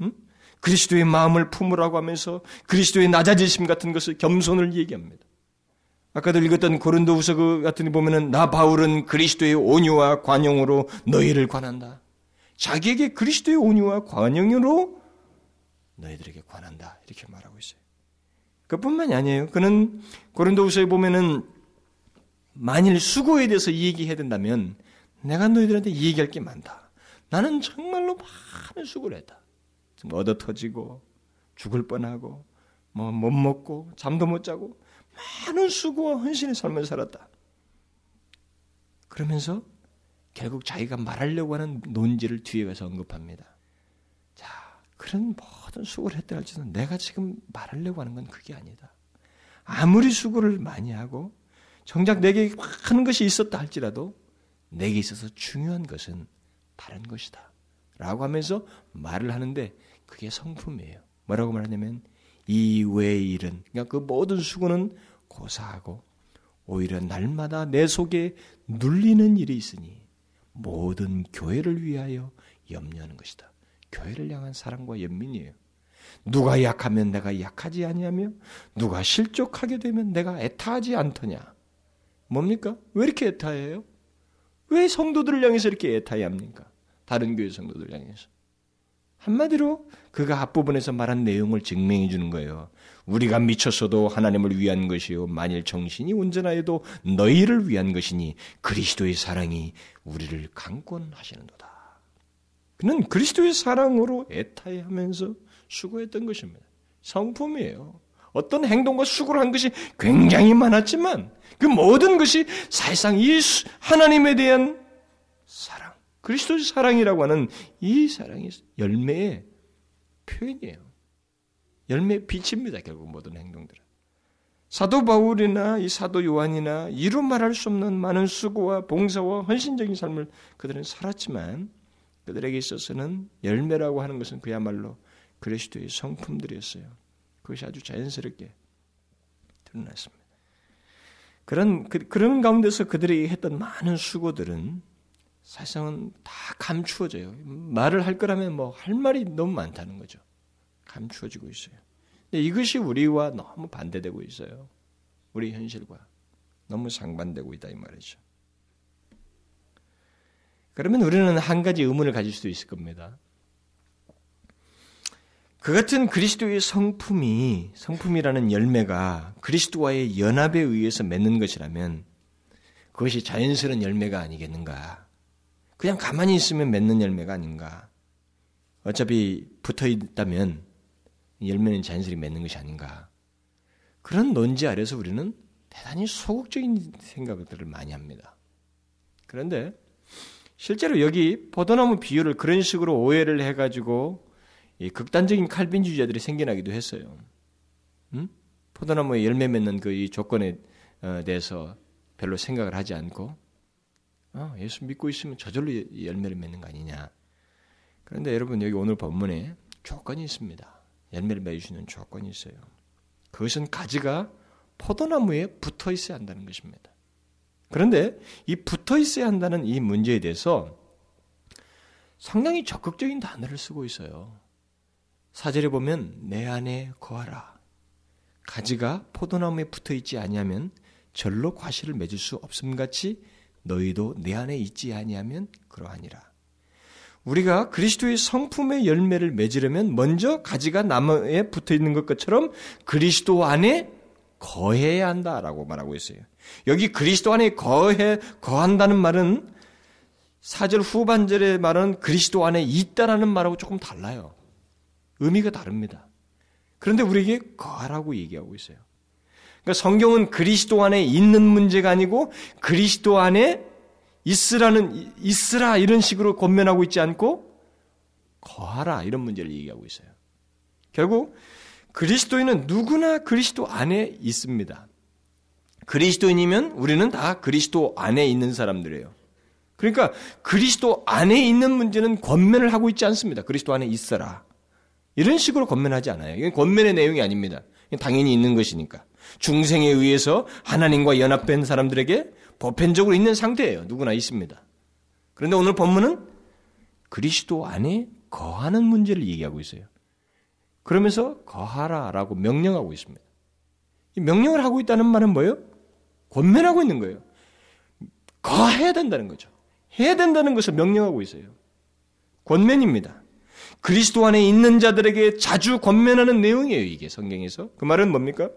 응? 그리스도의 마음을 품으라고 하면서 그리스도의 낮아지심 같은 것을 겸손을 얘기합니다. 아까도 읽었던 고린도후서 그 같은 데 보면은 나 바울은 그리스도의 온유와 관용으로 너희를 관한다. 자기에게 그리스도의 온유와 관용으로 너희들에게 관한다. 이렇게 말하고 있어요. 그뿐만이 아니에요. 그는 고린도후서에 보면은 만일 수고에 대해서 얘기해야 된다면 내가 너희들한테 얘기할 게 많다. 나는 정말로 많은 수고를 했다. 얻어 터지고 죽을 뻔하고 뭐 못 먹고 잠도 못 자고 많은 수고와 헌신의 삶을 살았다. 그러면서 결국 자기가 말하려고 하는 논지를 뒤에 가서 언급합니다. 자, 그런 모든 수고를 했다 할지는 내가 지금 말하려고 하는 건 그게 아니다. 아무리 수고를 많이 하고 정작 내게 하는 것이 있었다 할지라도 내게 있어서 중요한 것은 다른 것이다. 라고 하면서 말을 하는데 그게 성품이에요. 뭐라고 말하냐면 이 외의 일은 그러니까 그 모든 수고는 고사하고 오히려 날마다 내 속에 눌리는 일이 있으니 모든 교회를 위하여 염려하는 것이다. 교회를 향한 사랑과 연민이에요. 누가 약하면 내가 약하지 아니하며 누가 실족하게 되면 내가 애타하지 않더냐. 뭡니까? 왜 이렇게 애타해요? 왜 성도들을 향해서 이렇게 애타해 합니까? 다른 교회 성도들 향해서. 한마디로 그가 앞부분에서 말한 내용을 증명해 주는 거예요. 우리가 미쳤어도 하나님을 위한 것이요 만일 정신이 온전하여도 너희를 위한 것이니 그리스도의 사랑이 우리를 강권하시는도다. 그는 그리스도의 사랑으로 애타해하면서 수고했던 것입니다. 성품이에요. 어떤 행동과 수고를 한 것이 굉장히 많았지만 그 모든 것이 사실상 이 하나님에 대한 사랑, 그리스도의 사랑이라고 하는 이 사랑의 열매의 표현이에요. 열매의 빛입니다. 결국 모든 행동들은. 사도 바울이나 이 사도 요한이나 이루 말할 수 없는 많은 수고와 봉사와 헌신적인 삶을 그들은 살았지만 그들에게 있어서는 열매라고 하는 것은 그야말로 그리스도의 성품들이었어요. 그것이 아주 자연스럽게 드러났습니다. 그런 그, 런 가운데서 그들이 했던 많은 수고들은 사실상은 다 감추어져요. 말을 할 거라면 뭐 할 말이 너무 많다는 거죠. 감추어지고 있어요. 이것이 우리와 너무 반대되고 있어요. 우리 현실과 너무 상반되고 있다 이 말이죠. 그러면 우리는 한 가지 의문을 가질 수도 있을 겁니다. 그 같은 그리스도의 성품이 성품이라는 열매가 그리스도와의 연합에 의해서 맺는 것이라면 그것이 자연스러운 열매가 아니겠는가? 그냥 가만히 있으면 맺는 열매가 아닌가? 어차피 붙어 있다면 열매는 자연스레 맺는 것이 아닌가? 그런 논지 아래서 우리는 대단히 소극적인 생각들을 많이 합니다. 그런데 실제로 여기 포도나무 비유를 그런 식으로 오해를 해가지고 극단적인 칼빈주의자들이 생겨나기도 했어요. 음? 포도나무에 열매 맺는 그 이 조건에 어, 대해서 별로 생각을 하지 않고 어, 예수 믿고 있으면 저절로 열매를 맺는 거 아니냐. 그런데 여러분 여기 오늘 본문에 조건이 있습니다. 열매를 맺으시는 조건이 있어요. 그것은 가지가 포도나무에 붙어 있어야 한다는 것입니다. 그런데 이 붙어 있어야 한다는 이 문제에 대해서 상당히 적극적인 단어를 쓰고 있어요. 사절에 보면 내 안에 거하라. 가지가 포도나무에 붙어 있지 아니하면 절로 과실을 맺을 수 없음 같이 너희도 내 안에 있지 아니하면 그러하니라. 우리가 그리스도의 성품의 열매를 맺으려면 먼저 가지가 나무에 붙어 있는 것처럼 그리스도 안에 거해야 한다라고 말하고 있어요. 여기 그리스도 안에 거해 거한다는 말은 사절 후반절의 말은 그리스도 안에 있다라는 말하고 조금 달라요. 의미가 다릅니다. 그런데 우리에게 거하라고 얘기하고 있어요. 그러니까 성경은 그리스도 안에 있는 문제가 아니고 그리스도 안에 있으라는 있으라 이런 식으로 권면하고 있지 않고 거하라 이런 문제를 얘기하고 있어요. 결국 그리스도인은 누구나 그리스도 안에 있습니다. 그리스도인이면 우리는 다 그리스도 안에 있는 사람들이에요. 그러니까 그리스도 안에 있는 문제는 권면을 하고 있지 않습니다. 그리스도 안에 있어라. 이런 식으로 권면하지 않아요. 이건 권면의 내용이 아닙니다. 당연히 있는 것이니까. 중생에 의해서 하나님과 연합된 사람들에게 보편적으로 있는 상태예요. 누구나 있습니다. 그런데 오늘 본문은 그리스도 안에 거하는 문제를 얘기하고 있어요. 그러면서 거하라라고 명령하고 있습니다. 명령을 하고 있다는 말은 뭐예요? 권면하고 있는 거예요. 거해야 된다는 거죠. 해야 된다는 것을 명령하고 있어요. 권면입니다. 그리스도 안에 있는 자들에게 자주 권면하는 내용이에요, 이게 성경에서. 그 말은 뭡니까?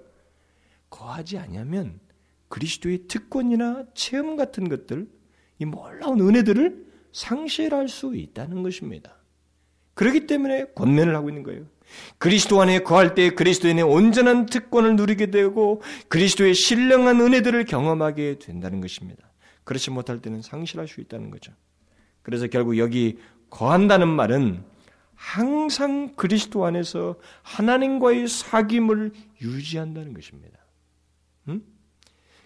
거하지 아니하면 그리스도의 특권이나 체험 같은 것들, 이 놀라운 은혜들을 상실할 수 있다는 것입니다. 그렇기 때문에 권면을 하고 있는 거예요. 그리스도 안에 거할 때 그리스도인의 온전한 특권을 누리게 되고 그리스도의 신령한 은혜들을 경험하게 된다는 것입니다. 그렇지 못할 때는 상실할 수 있다는 거죠. 그래서 결국 여기 거한다는 말은 항상 그리스도 안에서 하나님과의 사귐을 유지한다는 것입니다. 음?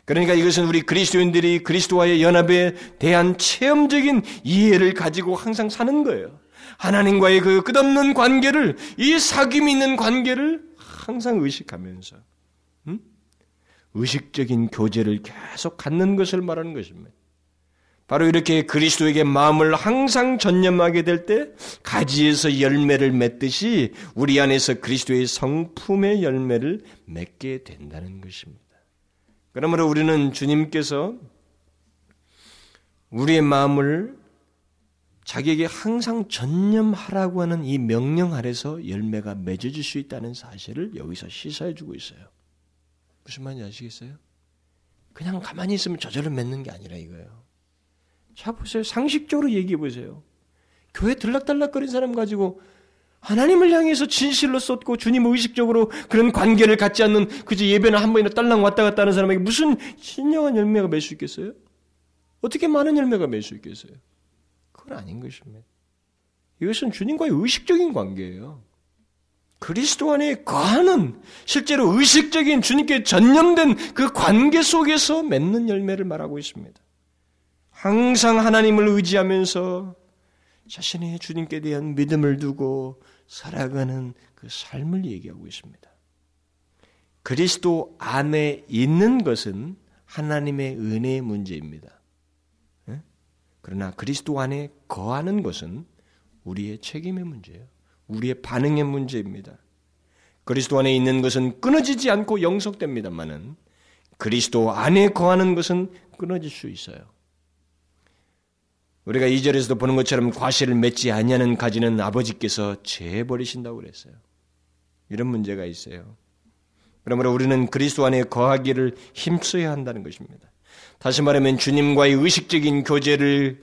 그러니까 이것은 우리 그리스도인들이 그리스도와의 연합에 대한 체험적인 이해를 가지고 항상 사는 거예요. 하나님과의 그 끝없는 관계를 이 사귐이 있는 관계를 항상 의식하면서 음? 의식적인 교제를 계속 갖는 것을 말하는 것입니다. 바로 이렇게 그리스도에게 마음을 항상 전념하게 될 때 가지에서 열매를 맺듯이 우리 안에서 그리스도의 성품의 열매를 맺게 된다는 것입니다. 그러므로 우리는 주님께서 우리의 마음을 자기에게 항상 전념하라고 하는 이 명령 아래서 열매가 맺어질 수 있다는 사실을 여기서 시사해 주고 있어요. 무슨 말인지 아시겠어요? 그냥 가만히 있으면 저절로 맺는 게 아니라 이거예요. 자 보세요. 상식적으로 얘기해 보세요. 교회 들락달락거린 사람 가지고 하나님을 향해서 진실로 쏟고 주님 의식적으로 그런 관계를 갖지 않는 그저 예배나 한 번이나 딸랑 왔다 갔다 하는 사람에게 무슨 신령한 열매가 맺을 수 있겠어요? 어떻게 많은 열매가 맺을 수 있겠어요? 그건 아닌 것입니다. 이것은 주님과의 의식적인 관계예요. 그리스도 안에 거하는 실제로 의식적인 주님께 전념된 그 관계 속에서 맺는 열매를 말하고 있습니다. 항상 하나님을 의지하면서 자신의 주님께 대한 믿음을 두고 살아가는 그 삶을 얘기하고 있습니다. 그리스도 안에 있는 것은 하나님의 은혜의 문제입니다. 예? 그러나 그리스도 안에 거하는 것은 우리의 책임의 문제예요. 우리의 반응의 문제입니다. 그리스도 안에 있는 것은 끊어지지 않고 영속됩니다만은 그리스도 안에 거하는 것은 끊어질 수 있어요. 우리가 이절에서도 보는 것처럼 과실을 맺지 아니하는 가지는 아버지께서 재버리신다고 그랬어요. 이런 문제가 있어요. 그러므로 우리는 그리스도 안에 거하기를 힘써야 한다는 것입니다. 다시 말하면 주님과의 의식적인 교제를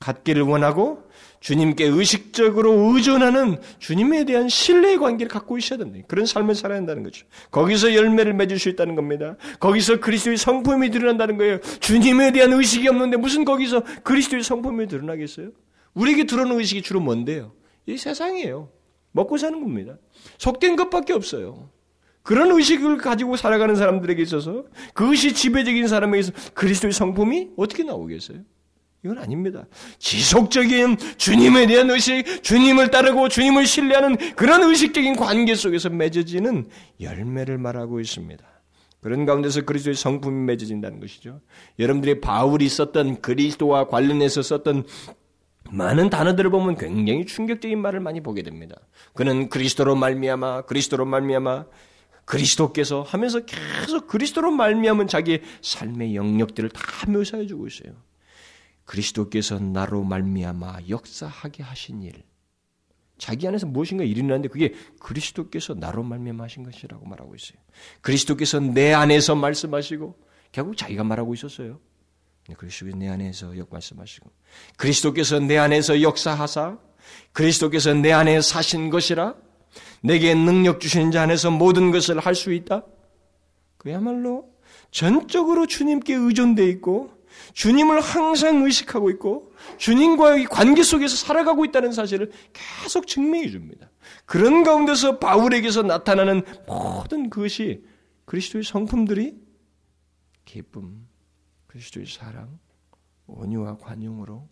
갖기를 원하고 주님께 의식적으로 의존하는 주님에 대한 신뢰의 관계를 갖고 있어야 된다. 그런 삶을 살아야 한다는 거죠. 거기서 열매를 맺을 수 있다는 겁니다. 거기서 그리스도의 성품이 드러난다는 거예요. 주님에 대한 의식이 없는데 무슨 거기서 그리스도의 성품이 드러나겠어요? 우리에게 들어오는 의식이 주로 뭔데요? 이 세상이에요. 먹고 사는 겁니다. 속된 것밖에 없어요. 그런 의식을 가지고 살아가는 사람들에게 있어서 그것이 지배적인 사람에게서 그리스도의 성품이 어떻게 나오겠어요? 이건 아닙니다. 지속적인 주님에 대한 의식, 주님을 따르고 주님을 신뢰하는 그런 의식적인 관계 속에서 맺어지는 열매를 말하고 있습니다. 그런 가운데서 그리스도의 성품이 맺어진다는 것이죠. 여러분들이 바울이 썼던 그리스도와 관련해서 썼던 많은 단어들을 보면 굉장히 충격적인 말을 많이 보게 됩니다. 그는 그리스도로 말미암아 그리스도로 말미암아 그리스도께서 하면서 계속 그리스도로 말미암은 자기의 삶의 영역들을 다 묘사해 주고 있어요. 그리스도께서 나로 말미암아 역사하게 하신 일. 자기 안에서 무엇인가 일어나는데 그게 그리스도께서 나로 말미암아 하신 것이라고 말하고 있어요. 그리스도께서 내 안에서 말씀하시고 결국 자기가 말하고 있었어요. 그리스도께서 내 안에서 역 말씀하시고 그리스도께서 내 안에서 역사하사 그리스도께서 내 안에 사신 것이라 내게 능력 주신 자 안에서 모든 것을 할 수 있다. 그야말로 전적으로 주님께 의존되어 있고 주님을 항상 의식하고 있고 주님과의 관계 속에서 살아가고 있다는 사실을 계속 증명해 줍니다. 그런 가운데서 바울에게서 나타나는 모든 그것이 그리스도의 성품들이 기쁨, 그리스도의 사랑, 온유와 관용으로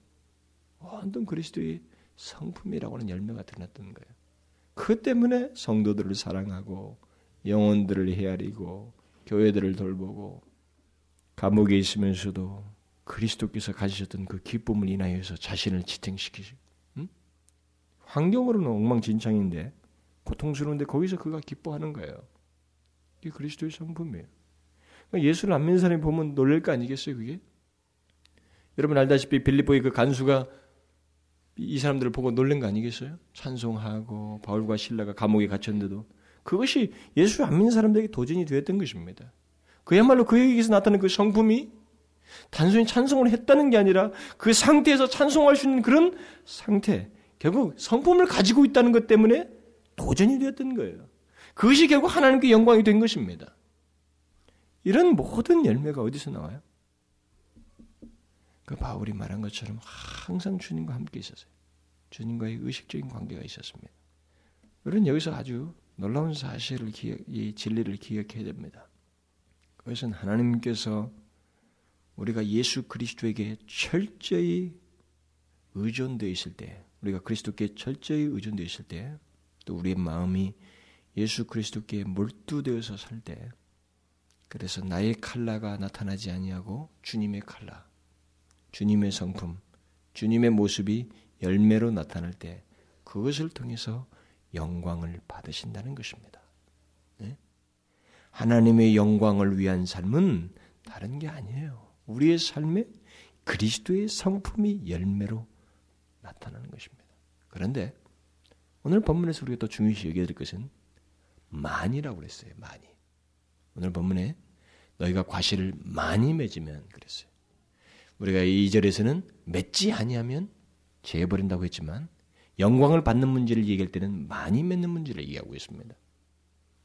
완전 그리스도의 성품이라고 하는 열매가 드러났던 거예요. 그 때문에 성도들을 사랑하고 영혼들을 헤아리고 교회들을 돌보고 감옥에 있으면서도 그리스도께서 가지셨던 그 기쁨을 인하여서 자신을 지탱시키시. 응? 환경으로는 엉망진창인데 고통스러운데 거기서 그가 기뻐하는 거예요. 이게 그리스도의 성품이에요. 그러니까 예수를 안 믿는 사람이 보면 놀랄 거 아니겠어요, 그게? 여러분 알다시피 빌립보의 그 간수가 이 사람들을 보고 놀란 거 아니겠어요? 찬송하고 바울과 신라가 감옥에 갇혔는데도 그것이 예수를 안 믿는 사람들에게 도전이 되었던 것입니다. 그야말로 그에게서 나타나는 그 성품이 단순히 찬송을 했다는 게 아니라 그 상태에서 찬송할 수 있는 그런 상태, 결국 성품을 가지고 있다는 것 때문에 도전이 되었던 거예요. 그것이 결국 하나님께 영광이 된 것입니다. 이런 모든 열매가 어디서 나와요? 그 바울이 말한 것처럼 항상 주님과 함께 있었어요. 주님과의 의식적인 관계가 있었습니다. 우리는 여기서 아주 놀라운 사실을 기억, 이 진리를 기억해야 됩니다. 그것은 하나님께서 우리가 예수 그리스도에게 철저히 의존되어 있을 때, 우리가 그리스도께 철저히 의존되어 있을 때, 또 우리의 마음이 예수 그리스도께 몰두되어서 살 때, 그래서 나의 칼라가 나타나지 아니하고 주님의 칼라, 주님의 성품, 주님의 모습이 열매로 나타날 때, 그것을 통해서 영광을 받으신다는 것입니다. 네? 하나님의 영광을 위한 삶은 다른 게 아니에요. 우리의 삶에 그리스도의 성품이 열매로 나타나는 것입니다. 그런데 오늘 본문에서 우리가 또 중요시 여겨야 될 것은 많이라고 그랬어요. 많이. 오늘 본문에 너희가 과실을 많이 맺으면 그랬어요. 우리가 이절에서는 맺지 아니하면 재버린다고 했지만 영광을 받는 문제를 얘기할 때는 많이 맺는 문제를 얘기하고 있습니다.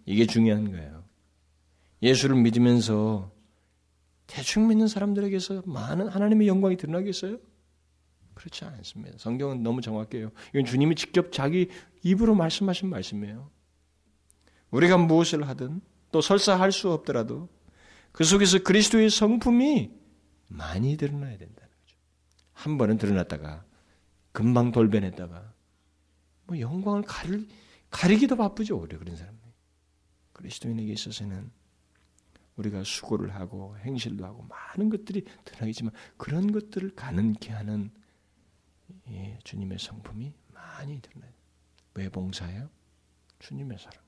이게 중요한 거예요. 예수를 믿으면서 대충 믿는 사람들에게서 많은 하나님의 영광이 드러나겠어요? 그렇지 않습니다. 성경은 너무 정확해요. 이건 주님이 직접 자기 입으로 말씀하신 말씀이에요. 우리가 무엇을 하든 또 설사 할 수 없더라도 그 속에서 그리스도의 성품이 많이 드러나야 된다는 거죠. 한 번은 드러났다가 금방 돌변했다가 뭐 영광을 가리, 가리기도 바쁘죠. 오히려 그런 사람이. 그리스도인에게 있어서는 우리가 수고를 하고 행실도 하고 많은 것들이 드러나겠지만 그런 것들을 가능케 하는 예, 주님의 성품이 많이 드러나요. 왜 봉사해요? 주님의 사랑.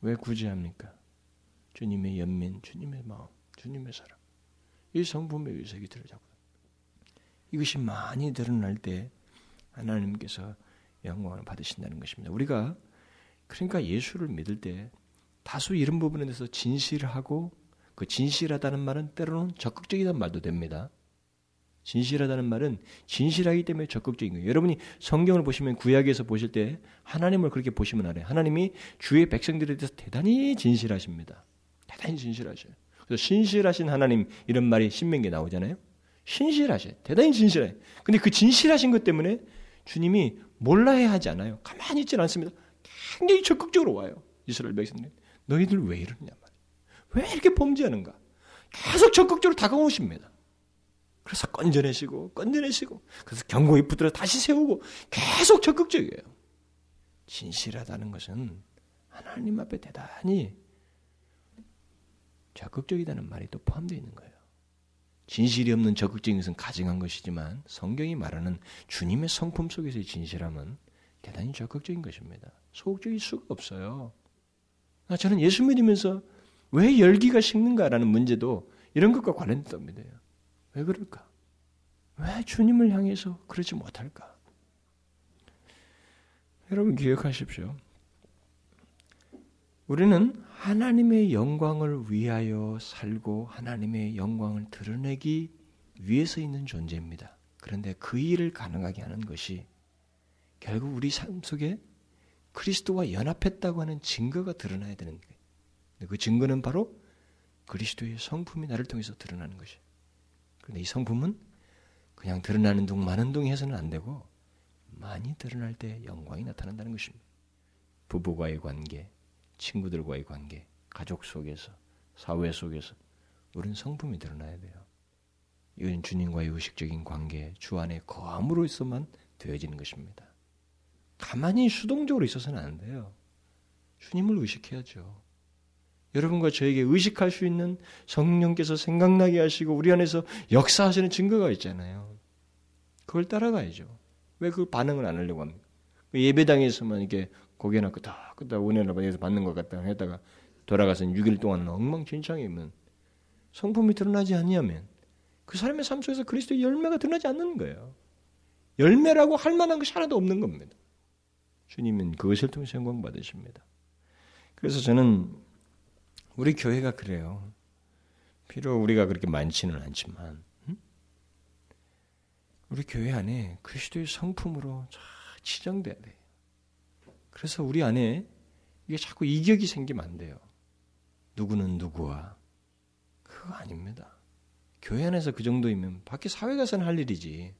왜 구제합니까? 주님의 연민, 주님의 마음, 주님의 사랑. 이 성품의 의색이 들어자고 이것이 많이 드러날 때 하나님께서 영광을 받으신다는 것입니다. 우리가 그러니까 예수를 믿을 때 다소 이런 부분에 대해서 진실하고 그 진실하다는 말은 때로는 적극적이라는 말도 됩니다. 진실하다는 말은 진실하기 때문에 적극적인 거예요. 여러분이 성경을 보시면 구약에서 보실 때 하나님을 그렇게 보시면 알아요. 하나님이 주의 백성들에 대해서 대단히 진실하십니다. 대단히 진실하셔요. 그래서 신실하신 하나님 이런 말이 신명기에 나오잖아요. 신실하셔요. 대단히 진실해. 근데 그 진실하신 것 때문에 주님이 몰라야 하지 않아요. 가만히 있지 않습니다. 굉장히 적극적으로 와요. 이스라엘 백성들. 너희들 왜 이러냐 말이에요. 왜 이렇게 범죄하는가? 계속 적극적으로 다가오십니다. 그래서 건져내시고 건져내시고 그래서 경고에 붙들어 다시 세우고 계속 적극적이에요. 진실하다는 것은 하나님 앞에 대단히 적극적이다는 말이 또 포함되어 있는 거예요. 진실이 없는 적극적인 것은 가증한 것이지만 성경이 말하는 주님의 성품 속에서의 진실함은 대단히 적극적인 것입니다. 소극적일 수가 없어요. 아, 저는 예수 믿으면서 왜 열기가 식는가라는 문제도 이런 것과 관련된 겁니다. 왜 그럴까? 왜 주님을 향해서 그러지 못할까? 여러분 기억하십시오. 우리는 하나님의 영광을 위하여 살고 하나님의 영광을 드러내기 위해서 있는 존재입니다. 그런데 그 일을 가능하게 하는 것이 결국 우리 삶 속에 그리스도와 연합했다고 하는 증거가 드러나야 되는 거예요. 그 증거는 바로 그리스도의 성품이 나를 통해서 드러나는 것이. 그런데 이 성품은 그냥 드러나는 둥 마는 둥 해서는 안 되고 많이 드러날 때 영광이 나타난다는 것입니다. 부부와의 관계, 친구들과의 관계, 가족 속에서, 사회 속에서 우리는 성품이 드러나야 돼요. 이건 주님과의 의식적인 관계, 주 안에 거함으로서만 되어지는 것입니다. 가만히 수동적으로 있어서는 안 돼요. 주님을 의식해야죠. 여러분과 저에게 의식할 수 있는 성령께서 생각나게 하시고 우리 안에서 역사하시는 증거가 있잖아요. 그걸 따라가야죠. 왜 그 반응을 안 하려고 합니까? 그 예배당에서만 이렇게 고개나 끄다 끄다 은혜를 받아서 받는 것 같다 했다가 돌아가서 6일 동안 엉망진창이면 성품이 드러나지 않냐면 그 사람의 삶 속에서 그리스도의 열매가 드러나지 않는 거예요. 열매라고 할 만한 것이 하나도 없는 겁니다. 주님은 그것을 통해서 영광 받으십니다. 그래서 저는 우리 교회가 그래요. 비록 우리가 그렇게 많지는 않지만 우리 교회 안에 그리스도의 성품으로 지정돼야 돼. 그래서 우리 안에 이게 자꾸 이격이 생기면 안 돼요. 누구는 누구와 그거 아닙니다. 교회 안에서 그 정도이면 밖에 사회 가서는 할 일이지.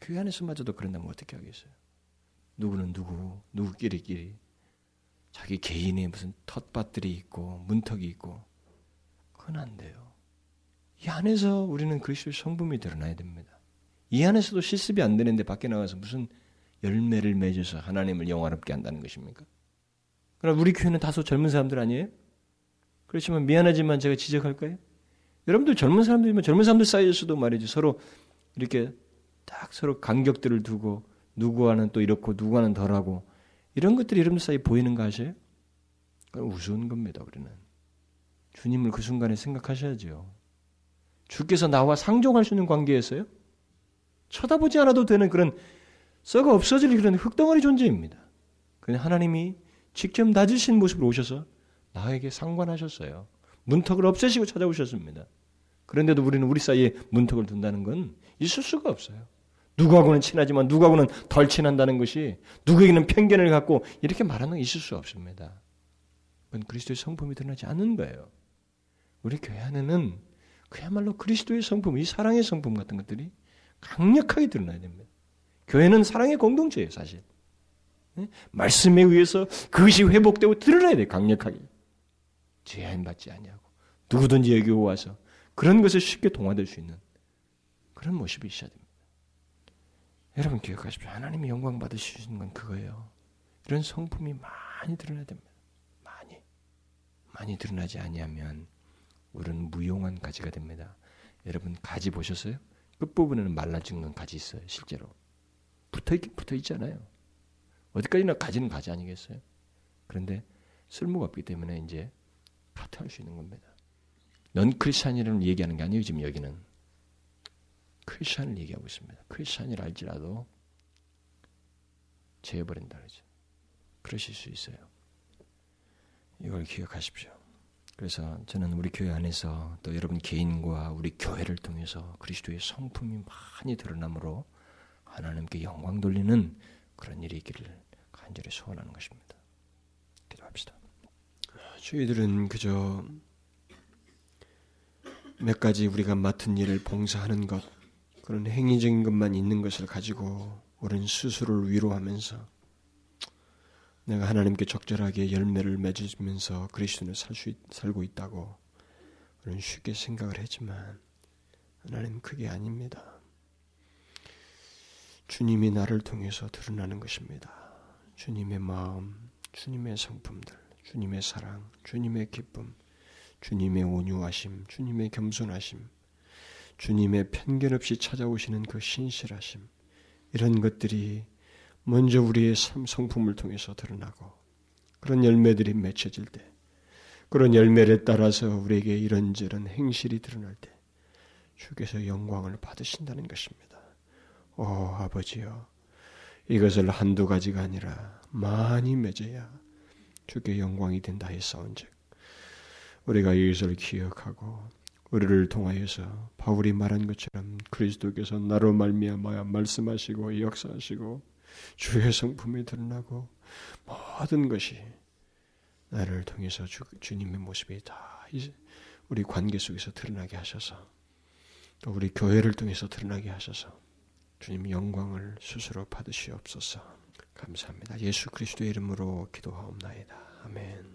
교회 안에서마저도 그런다면 어떻게 하겠어요? 누구는 누구, 누구끼리끼리 자기 개인의 무슨 텃밭들이 있고 문턱이 있고 그건 안 돼요. 이 안에서 우리는 그리스도의 성품이 드러나야 됩니다. 이 안에서도 실습이 안 되는데 밖에 나가서 무슨 열매를 맺어서 하나님을 영화롭게 한다는 것입니까? 그럼 우리 교회는 다소 젊은 사람들 아니에요? 그렇지만 미안하지만 제가 지적할까요? 여러분들 젊은 사람들이면 젊은 사람들 사이에서도 말이지 서로 이렇게 딱 서로 간격들을 두고 누구와는 또 이렇고 누구와는 덜하고 이런 것들이 여러분 사이에 보이는 거 아세요? 우스운 겁니다, 우리는. 주님을 그 순간에 생각하셔야죠. 주께서 나와 상종할 수 있는 관계였어요? 쳐다보지 않아도 되는 그런 썩어 없어질 그런 흙덩어리 존재입니다. 그냥 하나님이 직접 낮으신 모습으로 오셔서 나에게 상관하셨어요. 문턱을 없애시고 찾아오셨습니다. 그런데도 우리는 우리 사이에 문턱을 둔다는 건 있을 수가 없어요. 누구하고는 친하지만 누구하고는 덜 친한다는 것이 누구에게는 편견을 갖고 이렇게 말하는 건 있을 수 없습니다. 그건 그리스도의 성품이 드러나지 않는 거예요. 우리 교회 안에는 그야말로 그리스도의 성품, 이 사랑의 성품 같은 것들이 강력하게 드러나야 됩니다. 교회는 사랑의 공동체예요, 사실. 네? 말씀에 의해서 그것이 회복되고 드러나야 돼요, 강력하게. 제한 받지 아니하고 누구든지 여기 와서 그런 것을 쉽게 동화될 수 있는 그런 모습이 있어야 됩니다. 여러분 기억하십시오. 하나님이 영광 받으시는 건 그거예요. 이런 성품이 많이 드러나야 됩니다. 많이. 많이 드러나지 아니하면 우리는 무용한 가지가 됩니다. 여러분 가지 보셨어요? 끝부분에는 말라 죽는 가지 있어요. 실제로. 붙어 있 붙어 있잖아요. 어디까지나 가지는 가지 아니겠어요? 그런데 쓸모가 없기 때문에 이제 파트할 수 있는 겁니다. 넌 크리스찬이라는 얘기하는 게 아니에요. 지금 여기는 크리스천을 얘기하고 있습니다. 크리스천이라 할지라도 재해버린다 그러죠. 그러실 수 있어요. 이걸 기억하십시오. 그래서 저는 우리 교회 안에서 또 여러분 개인과 우리 교회를 통해서 그리스도의 성품이 많이 드러남으로 하나님께 영광 돌리는 그런 일이 있기를 간절히 소원하는 것입니다. 기도합시다. 저희들은 그저 몇 가지 우리가 맡은 일을 봉사하는 것, 그런 행위적인 것만 있는 것을 가지고 우리는 스스로를 위로하면서 내가 하나님께 적절하게 열매를 맺으면서 수, 살고 있다고 우리는 쉽게 생각을 했지만 하나님 그게 아닙니다. 주님이 나를 통해서 드러나는 것입니다. 주님의 마음, 주님의 성품들, 주님의 사랑, 주님의 기쁨, 주님의 온유하심, 주님의 겸손하심, 주님의 편견 없이 찾아오시는 그 신실하심, 이런 것들이 먼저 우리의 성품을 통해서 드러나고 그런 열매들이 맺혀질 때, 그런 열매를 따라서 우리에게 이런저런 행실이 드러날 때, 주께서 영광을 받으신다는 것입니다. 오 아버지여, 이것을 한두 가지가 아니라 많이 맺어야 주께 영광이 된다 했사온즉 우리가 이것을 기억하고 우리를 통하여서 바울이 말한 것처럼 그리스도께서 나로 말미암아 말씀하시고 역사하시고 주의 성품이 드러나고 모든 것이 나를 통해서 주, 주님의 모습이 다 우리 관계 속에서 드러나게 하셔서 또 우리 교회를 통해서 드러나게 하셔서 주님 영광을 스스로 받으시옵소서. 감사합니다. 예수 그리스도의 이름으로 기도하옵나이다. 아멘.